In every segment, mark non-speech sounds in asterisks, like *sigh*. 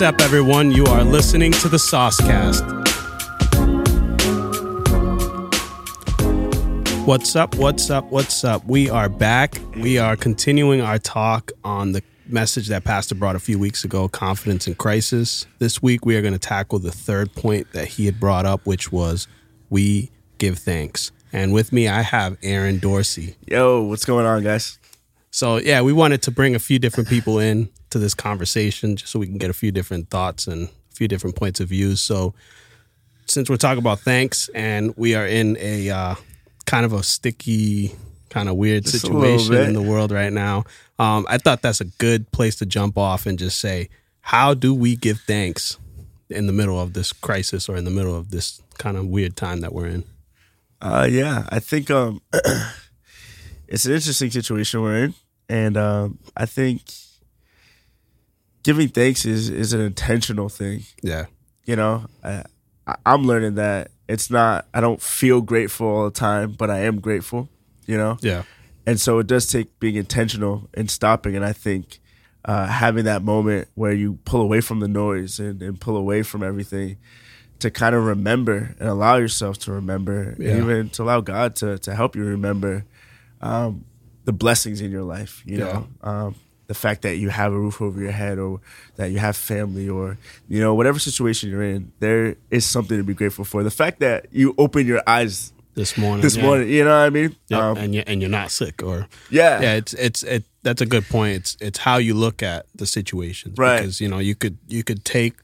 What's up, everyone? You are listening to the Saucecast. What's up? What's up? What's up? We are back. We are continuing our talk on the message that Pastor brought a few weeks ago confidence in crisis. This week, we are going to tackle the third point that he had brought up, which was we give thanks. And with me, I have Aaron Dorsey. Yo, what's going on, guys? So, yeah, we wanted to bring a few different people in to this conversation just so we can get a few different thoughts and a few different points of view. So, since we're talking about thanks and we are in a uh, kind of a sticky, kind of weird Just situation in the world right now, um, I thought that's a good place to jump off and just say, how do we give thanks in the middle of this crisis or in the middle of this kind of weird time that we're in? Uh, yeah, I think um, *clears throat* it's an interesting situation we're in, and um, I think giving thanks is is an intentional thing. Yeah. You know, I, I'm learning that it's not. I don't feel grateful all the time, but I am grateful. You know, Yeah. and so it does take being intentional and stopping. And I think uh, having that moment where you pull away from the noise and, and pull away from everything to kind of remember and allow yourself to remember, Yeah. even to allow God to to help you remember um, the blessings in your life. You Yeah. know. Um, the fact that you have a roof over your head or that you have family or you know whatever situation you're in there is something to be grateful for the fact that you open your eyes This morning. this yeah. morning you know what i mean Yep, Um, and you and you're not sick or yeah yeah it's it's it that's a good point it's it's how you look at the situations Right. because you know you could you could take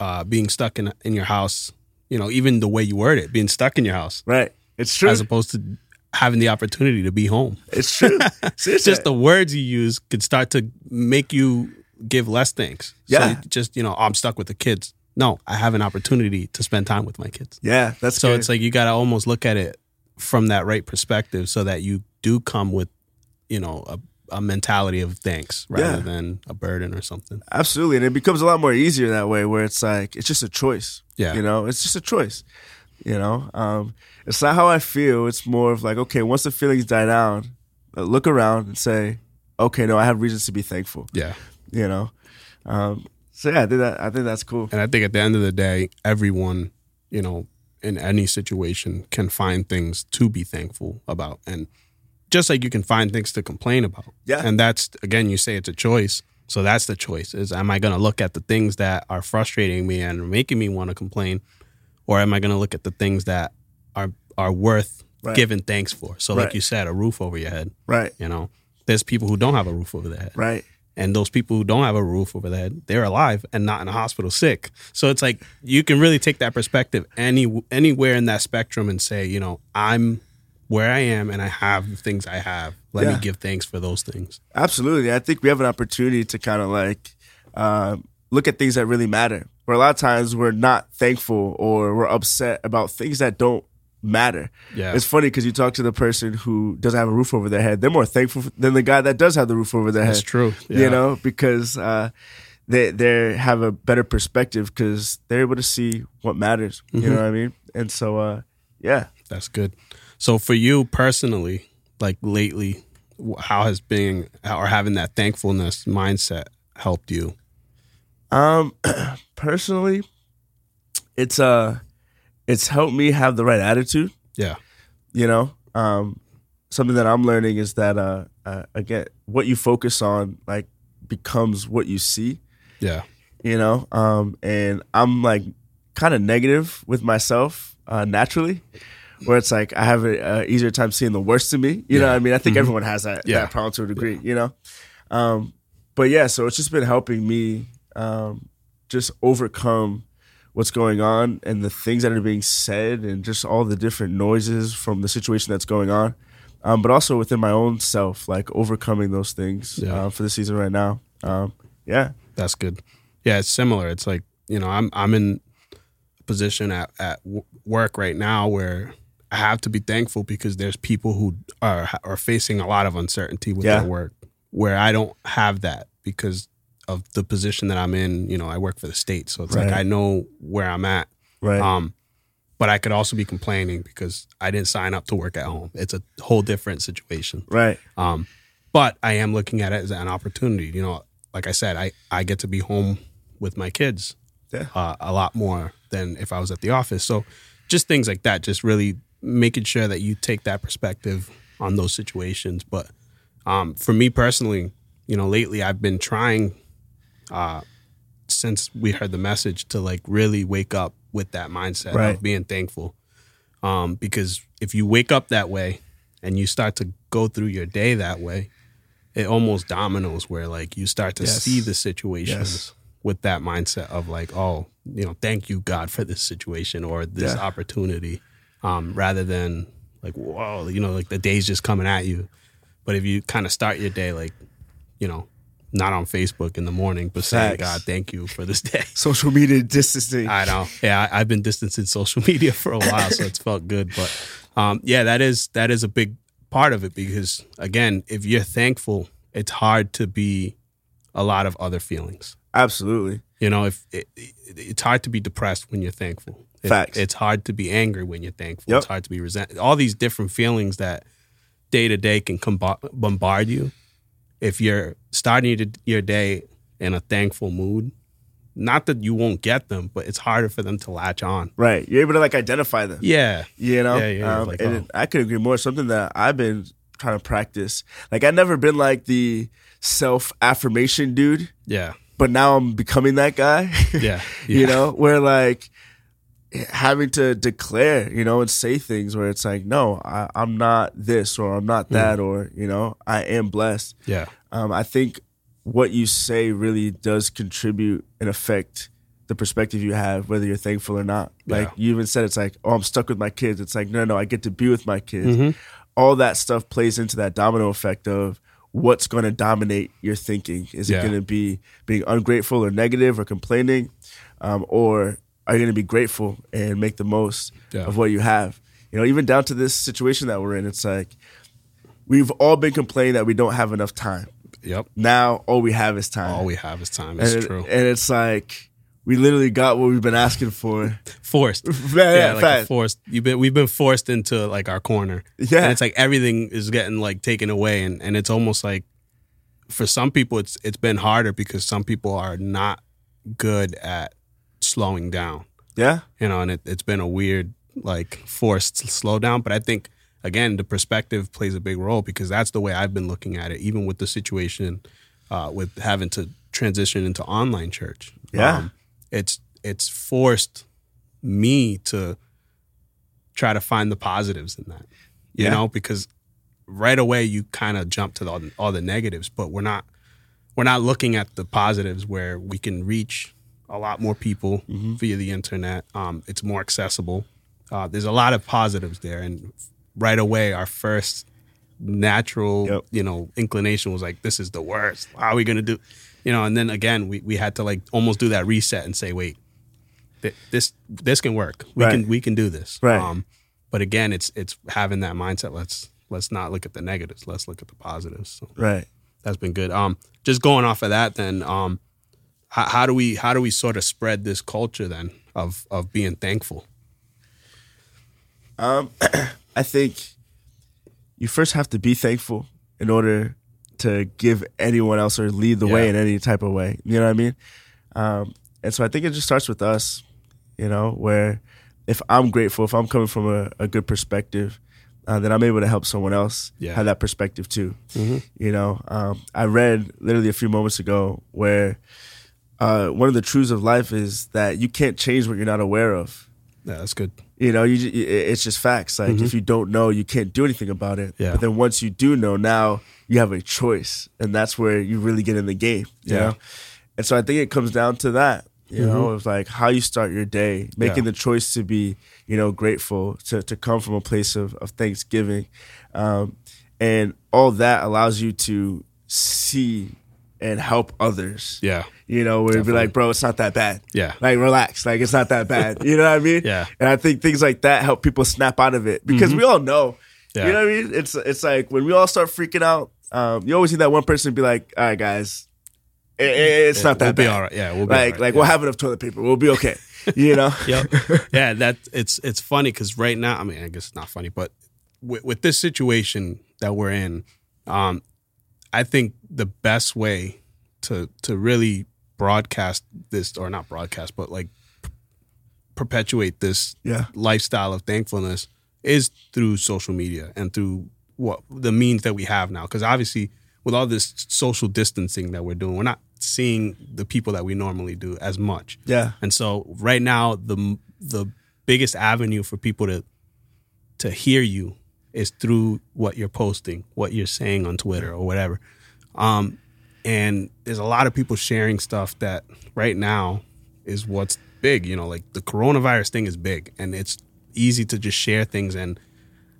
uh being stuck in in your house you know even the way you word it being stuck in your house right it's true as opposed to having the opportunity to be home It's true. *laughs* it's just the words you use could start to make you give less thanks Yeah. so just you know i'm stuck with the kids no i have an opportunity to spend time with my kids yeah. That's so good. it's like you got to almost look at it from that right perspective so that you do come with, you know, a, a mentality of thanks rather Yeah. than a burden or something. absolutely, and it becomes a lot more easier that way, where it's like it's just a choice. Yeah. you know, it's just a choice. You know, um, it's not how I feel. It's more of like, okay, once the feelings die down, uh, look around and say, okay, no, I have reasons to be thankful. Yeah. You know, um, so yeah, I think that I think that's cool. And I think at the end of the day, everyone, you know, in any situation can find things to be thankful about. And just like you can find things to complain about. Yeah. And that's, again, you say it's a choice. So that's the choice is am I going to look at the things that are frustrating me and making me want to complain? Or am I going to look at the things that are, are worth Right. giving thanks for? So, like you said, a roof over your head. Right, You know, there's people who don't have a roof over their head. right, And those people who don't have a roof over their head, they're alive and not in a hospital sick. So it's like you can really take that perspective any anywhere in that spectrum and say, you know, I'm where I am and I have the things I have. Let me give thanks for those things. absolutely. I think we have an opportunity to kind of like uh, look at things that really matter. Where a lot of times we're not thankful or we're upset about things that don't matter. Yeah. It's funny because you talk to the person who doesn't have a roof over their head. They're more thankful than the guy that does have the roof over their That's head. That's true. You know, because uh, they they have a better perspective because they're able to see what matters. Mm-hmm. You know what I mean? And so, uh, yeah. That's good. So for you personally, like lately, how has being or having that thankfulness mindset helped you? Um, *clears throat* personally, it's uh, it's helped me have the right attitude. Yeah. You know, um, something that I'm learning is that uh, uh, again, what you focus on like becomes what you see. Yeah. You know, um, and I'm like kind of negative with myself uh, naturally. Where it's like I have a, a easier time seeing the worst in me, you know. Yeah. what I mean, I think Mhm. everyone has that, Yeah. that problem to a degree, you know. Um, but yeah, so it's just been helping me um, just overcome what's going on and the things that are being said and just all the different noises from the situation that's going on. Um, but also within my own self, like overcoming those things Yeah. uh, for the season right now. Um, yeah, That's good. Yeah, it's similar. It's like you know, I'm I'm in a position at at work right now where I have to be thankful because there's people who are are facing a lot of uncertainty with Yeah. their work, where I don't have that because of the position that I'm in. You know, I work for the state, so it's like I know where I'm at. right. Um, but I could also be complaining because I didn't sign up to work at home. It's a whole different situation. right. Um, but I am looking at it as an opportunity. You know, like I said, I, I get to be home with my kids Yeah. uh, a lot more than if I was at the office. So just things like that, just really making sure that you take that perspective on those situations. But um, for me personally, you know, lately I've been trying uh, since we heard the message to like really wake up with that mindset Right. of being thankful. Um, because if you wake up that way and you start to go through your day that way, it almost dominoes where like you start to Yes. see the situations Yes. with that mindset of like, oh, you know, thank you God for this situation or this Yeah. opportunity, um, rather than like, whoa, you know, like the day's just coming at you. But if you kind of start your day like, you know, not on Facebook in the morning, but saying, Facts. God, thank you for this day. *laughs* Social media distancing. I know. Yeah, I, I've been distancing social media for a while, so it's *laughs* felt good. But um, yeah, that is that is a big part of it because again, if you're thankful, it's hard to be a lot of other feelings. Absolutely. You know, if it, it, it's hard to be depressed when you're thankful. It- Facts. it's hard to be angry when you're thankful. Yep. It's hard to be resent. All these different feelings that day to day can combo- bombard you. If you're starting your- day in a thankful mood, not that you won't get them, but it's harder for them to latch on. Right. You're able to like identify them. Yeah. You know? Yeah, yeah, Um, like, and oh. I could agree more. Something that I've been trying to practice. Like I've never been like the self affirmation dude, Yeah. but now I'm becoming that guy. Yeah. *laughs* you know, where like having to declare, you know, and say things where it's like, no, I, I'm not this or I'm not that or, you know, I am blessed. Yeah. Um, I think what you say really does contribute and affect the perspective you have, whether you're thankful or not. Like Yeah. you even said, it's like, oh, I'm stuck with my kids. It's like, no, no, I get to be with my kids. Mm-hmm. All that stuff plays into that domino effect of what's going to dominate your thinking. Is Yeah. it going to be being ungrateful or negative or complaining, um, or are you going to be grateful and make the most Yeah. of what you have? You know, even down to this situation that we're in, it's like we've all been complaining that we don't have enough time Yep. now all we have is time. All we have is time. It's and, true. and it's like we literally got what we've been asking for. *laughs* forced. *laughs* Yeah, yeah, like forced. You've been we've been forced into like our corner. Yeah. and it's like everything is getting like taken away, and and it's almost like for some people it's it's been harder because some people are not good at slowing down. Yeah, You know, and it, it's been a weird like forced slowdown. But I think again the perspective plays a big role because that's the way I've been looking at it, even with the situation uh, with having to transition into online church. Um, Yeah. it's it's forced me to try to find the positives in that. You Yeah. know, because right away you kind of jump to the, all the negatives, but we're not we're not looking at the positives where we can reach a lot more people via the internet. Um, it's more accessible. Uh, there's a lot of positives there, and right away our first natural Yep. you know inclination was like, "This is the worst. How are we gonna do?" You know, and then again we we had to like almost do that reset and say, "Wait, th- this this can work. We Right. can we can do this." Right. Um, but again, it's it's having that mindset. Let's let's not look at the negatives. Let's look at the positives. So right. that's been good. Um, just going off of that, then, um, how, how do we how do we sort of spread this culture then of of being thankful? Um, *clears throat* I think you first have to be thankful in order to give anyone else or lead the way in any type of way. You know what I mean? Um, and so I think it just starts with us, you know, where if I'm grateful, if I'm coming from a, a good perspective, uh, then I'm able to help someone else Yeah. have that perspective too. You know, um, I read literally a few moments ago where uh, one of the truths of life is that you can't change what you're not aware of. Yeah, that's good. You know, you it's just facts. Like if you don't know, you can't do anything about it. Mm-hmm. Yeah. But then once you do know, now you have a choice, and that's where you really get in the game. You Yeah. know, and so I think it comes down to that. You know, of like how you start your day, making Yeah. the choice to be, you know, grateful, to to come from a place of of thanksgiving, um, and all that allows you to see and help others. Yeah, You know, where it'd be like, bro, it's not that bad. Yeah. Like, relax. Like, it's not that bad. You know what I mean? *laughs* Yeah. And I think things like that help people snap out of it because we all know. Mm-hmm. Yeah. You know what I mean? It's it's like when we all start freaking out, um, you always need that one person be like, all right, guys, it- it- it's not that we'll be bad. all right. Yeah, we'll be like, right. like yeah. we'll have enough toilet paper. We'll be okay. You know? *laughs* yep. Yeah, that it's it's funny because right now, I mean, I guess it's not funny, but with, with this situation that we're in, um, I think the best way to to really broadcast this or not broadcast, but like p- perpetuate this Yeah. lifestyle of thankfulness is through social media and through what the means that we have now. Because obviously, with all this social distancing that we're doing, we're not seeing the people that we normally do as much. Yeah. And so right now, the the biggest avenue for people to to hear you is through what you're posting, what you're saying on Twitter or whatever. Um, and there's a lot of people sharing stuff that right now is what's big. You know, like the coronavirus thing is big, and it's easy to just share things. And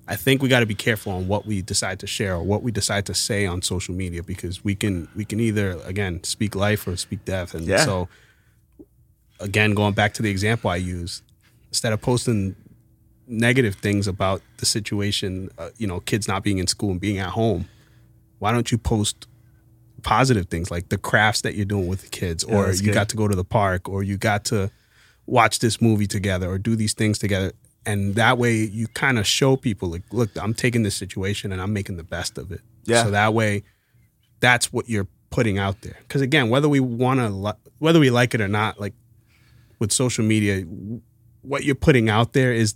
I think we got to be careful on what we decide to share or what we decide to say on social media because we can we can either again speak life or speak death. And Yeah. so again, going back to the example I used, instead of posting negative things about the situation, uh, you know, kids not being in school and being at home, why don't you post positive things like the crafts that you're doing with the kids, or you good. got to go to the park, or you got to watch this movie together, or do these things together. And that way, you kind of show people, like, look, I'm taking this situation and I'm making the best of it. Yeah. So that way, that's what you're putting out there. Because again, whether we want to, li- whether we like it or not, like with social media, what you're putting out there is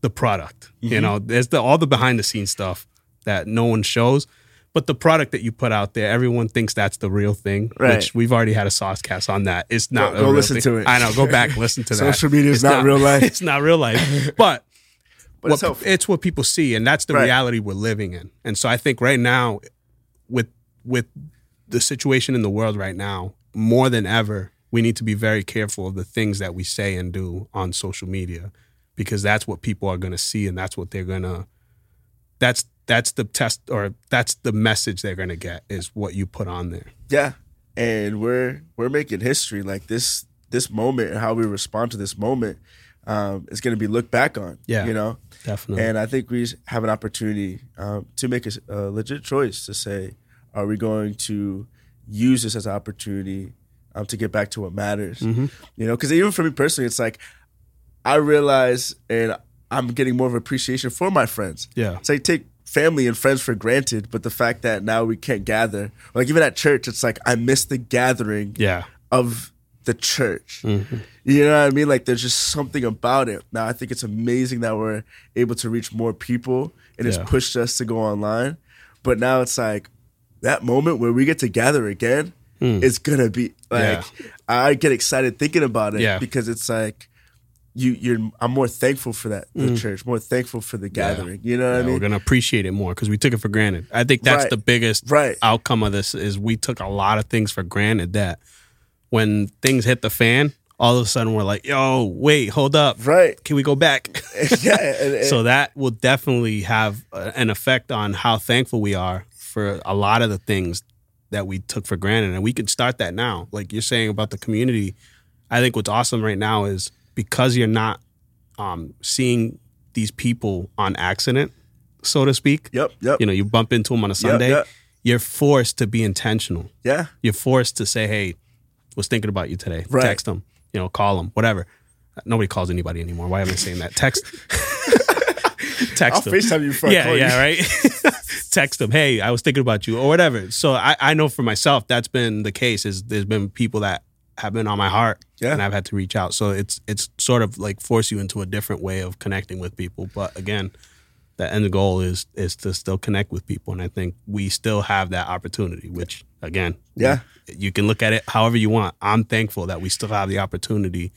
the product. Mm-hmm. You know, there's the all the behind the scenes stuff that no one shows, but the product that you put out there, everyone thinks that's the real thing. Right. Which we've already had a sauce cast on that. It's not. Go- go listen thing. to it. I know. Go back, listen to *laughs* that. Social media is It's not real life. *laughs* It's not real life, but. But what, it's it's what people see, and that's the Right. reality we're living in. And so I think right now, with with the situation in the world right now, more than ever, we need to be very careful of the things that we say and do on social media because that's what people are going to see and that's what they're going to that's that's the test or that's the message they're going to get is what you put on there. Yeah, and we're we're making history. Like this this moment and how we respond to this moment um, is going to be looked back on. Yeah. you know. Definitely. And I think we have an opportunity um, to make a, a legit choice to say, are we going to use this as an opportunity um, to get back to what matters? Mm-hmm. You know, because even for me personally, it's like I realize and I'm getting more of appreciation for my friends. Yeah. It's like take family and friends for granted, but the fact that now we can't gather, like even at church, it's like I miss the gathering yeah. of the church. Mm-hmm. You know what I mean? Like there's just something about it. Now I think it's amazing that we're able to reach more people and Yeah. it's pushed us to go online. But now it's like that moment where we get to gather again is gonna be like. Yeah. I get excited thinking about it Yeah. because it's like you you're I'm more thankful for that the mm. church, more thankful for the gathering. You know what. Yeah, I mean? we're gonna appreciate it more because we took it for granted. I think that's Right. the biggest Right. outcome of this is we took a lot of things for granted that when things hit the fan, all of a sudden we're like, "Yo, wait, hold up, Right. Can we go back?" *laughs* *laughs* yeah. and- and- so that will definitely have an effect on how thankful we are for a lot of the things that we took for granted, and we can start that now. Like you're saying about the community, I think what's awesome right now is because you're not um, seeing these people on accident, so to speak. Yep, yep. You know, you bump into them on a Sunday. yep. You're forced to be intentional. yeah. You're forced to say, "Hey, was thinking about you today." Right. Text them. You know, call them. Whatever. Nobody calls anybody anymore. Why am I saying that? Text. *laughs* Text I'll them. FaceTime you I Yeah, you. yeah, right. *laughs* Text them. Hey, I was thinking about you, or whatever. So I, I know for myself that's been the case. Is there's been people that have been on my heart, Yeah. and I've had to reach out. So it's it's sort of like force you into a different way of connecting with people. But again, the end goal is is to still connect with people, and I think we still have that opportunity. Which again, Yeah. you can look at it however you want. I'm thankful that we still have the opportunity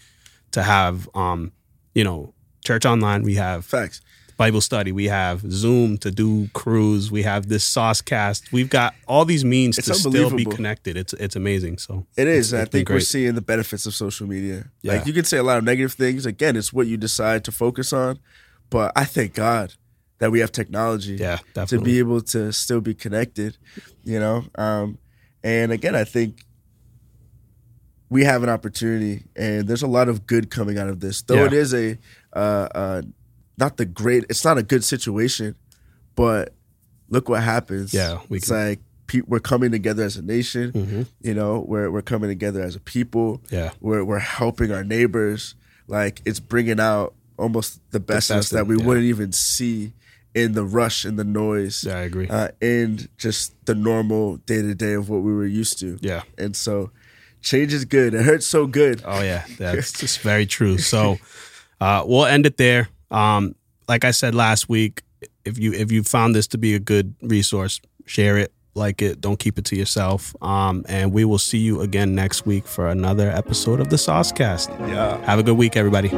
to have, um, you know, church online. We have Facts. Bible study. We have Zoom to do cruise. We have this sauce cast. We've got all these means It's to still be connected. It's it's amazing. So It is. I think we're seeing the benefits of social media. Yeah. Like you can say a lot of negative things. Again, it's what you decide to focus on. But I thank God that we have technology Yeah, to be able to still be connected, you know? Um, and again, I think we have an opportunity and there's a lot of good coming out of this. Though Yeah. it is a, uh, uh, not the great, it's not a good situation, but look what happens. Yeah, we it's can- like we're coming together as a nation. Mhm. You know, we're we're coming together as a people. Yeah. we're we're helping our neighbors. Like it's bringing out almost the best, us best that we yeah. wouldn't even see in the rush and the noise. Yeah, I agree. Uh, and just the normal day to day of what we were used to. yeah, And so, change is good. It hurts so good. Oh yeah, *laughs* that's just very true. So uh, we'll end it there. Um, like I said last week, if you if you found this to be a good resource, share it, like it. Don't keep it to yourself. Um, and we will see you again next week for another episode of the Saucecast. Yeah. Have a good week, everybody.